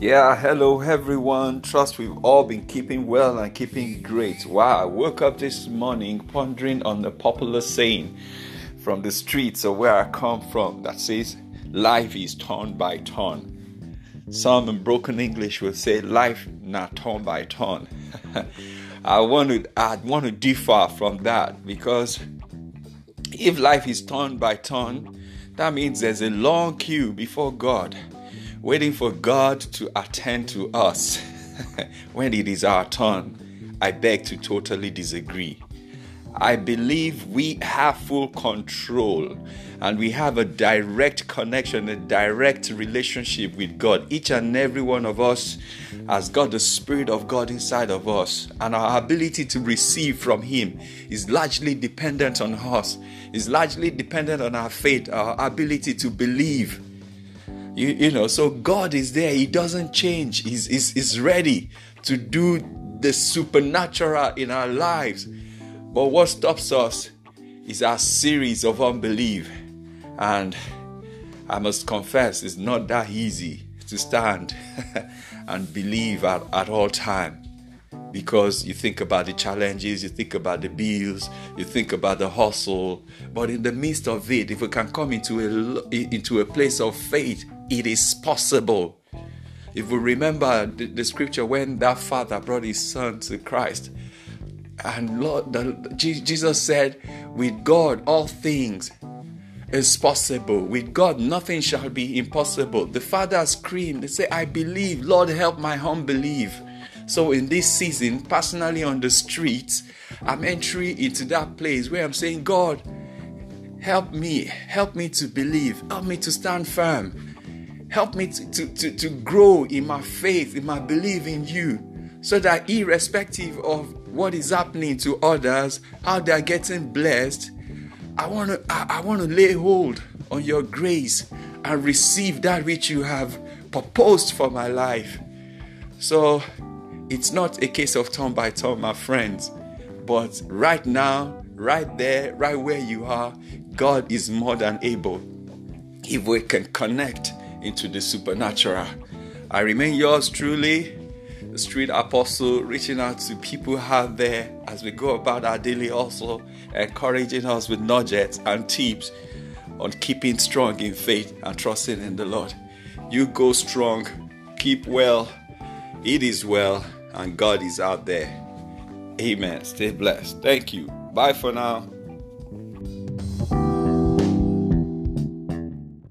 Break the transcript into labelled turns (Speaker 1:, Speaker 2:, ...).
Speaker 1: Yeah, hello everyone. Trust we've all been keeping well and keeping great. Wow, I woke up this morning pondering on the popular saying from the streets of where I come from that says, Life is turn by turn. Some in broken English will say, Life not turn by turn. I want to I want to differ from that because if life is turn by turn, that means there's a long queue before God waiting for God to attend to us when it is our turn, I beg to totally disagree. I believe we have full control and we have a direct connection, a direct relationship with God. Each and every one of us has got the Spirit of God inside of us, and our ability to receive from Him is largely dependent on us, is largely dependent on our faith, our ability to believe you, you know, so God is there. He doesn't change. He's, he's, he's ready to do the supernatural in our lives. But what stops us is our series of unbelief. And I must confess, it's not that easy to stand and believe at, at all time because you think about the challenges, you think about the bills, you think about the hustle. But in the midst of it, if we can come into a into a place of faith, it is possible. If we remember the, the scripture when that father brought his son to Christ, and Lord, the, Jesus said, "With God, all things." is possible. With God, nothing shall be impossible. The father screamed, they say, I believe, Lord, help my unbelief. So in this season, personally on the streets, I'm entering into that place where I'm saying, God, help me, help me to believe, help me to stand firm, help me to, to, to, to grow in my faith, in my belief in you, so that irrespective of what is happening to others, how they're getting blessed, I want to I, I want to lay hold on your grace and receive that which you have proposed for my life. So it's not a case of turn by turn, my friends, but right now, right there, right where you are, God is more than able. If we can connect into the supernatural. I remain yours truly, the street apostle, reaching out to people out there as we go about our daily also, encouraging us with nudges and tips on keeping strong in faith and trusting in the Lord. You go strong, keep well, it is well and God is out there. Amen. Stay blessed. Thank you. Bye for now.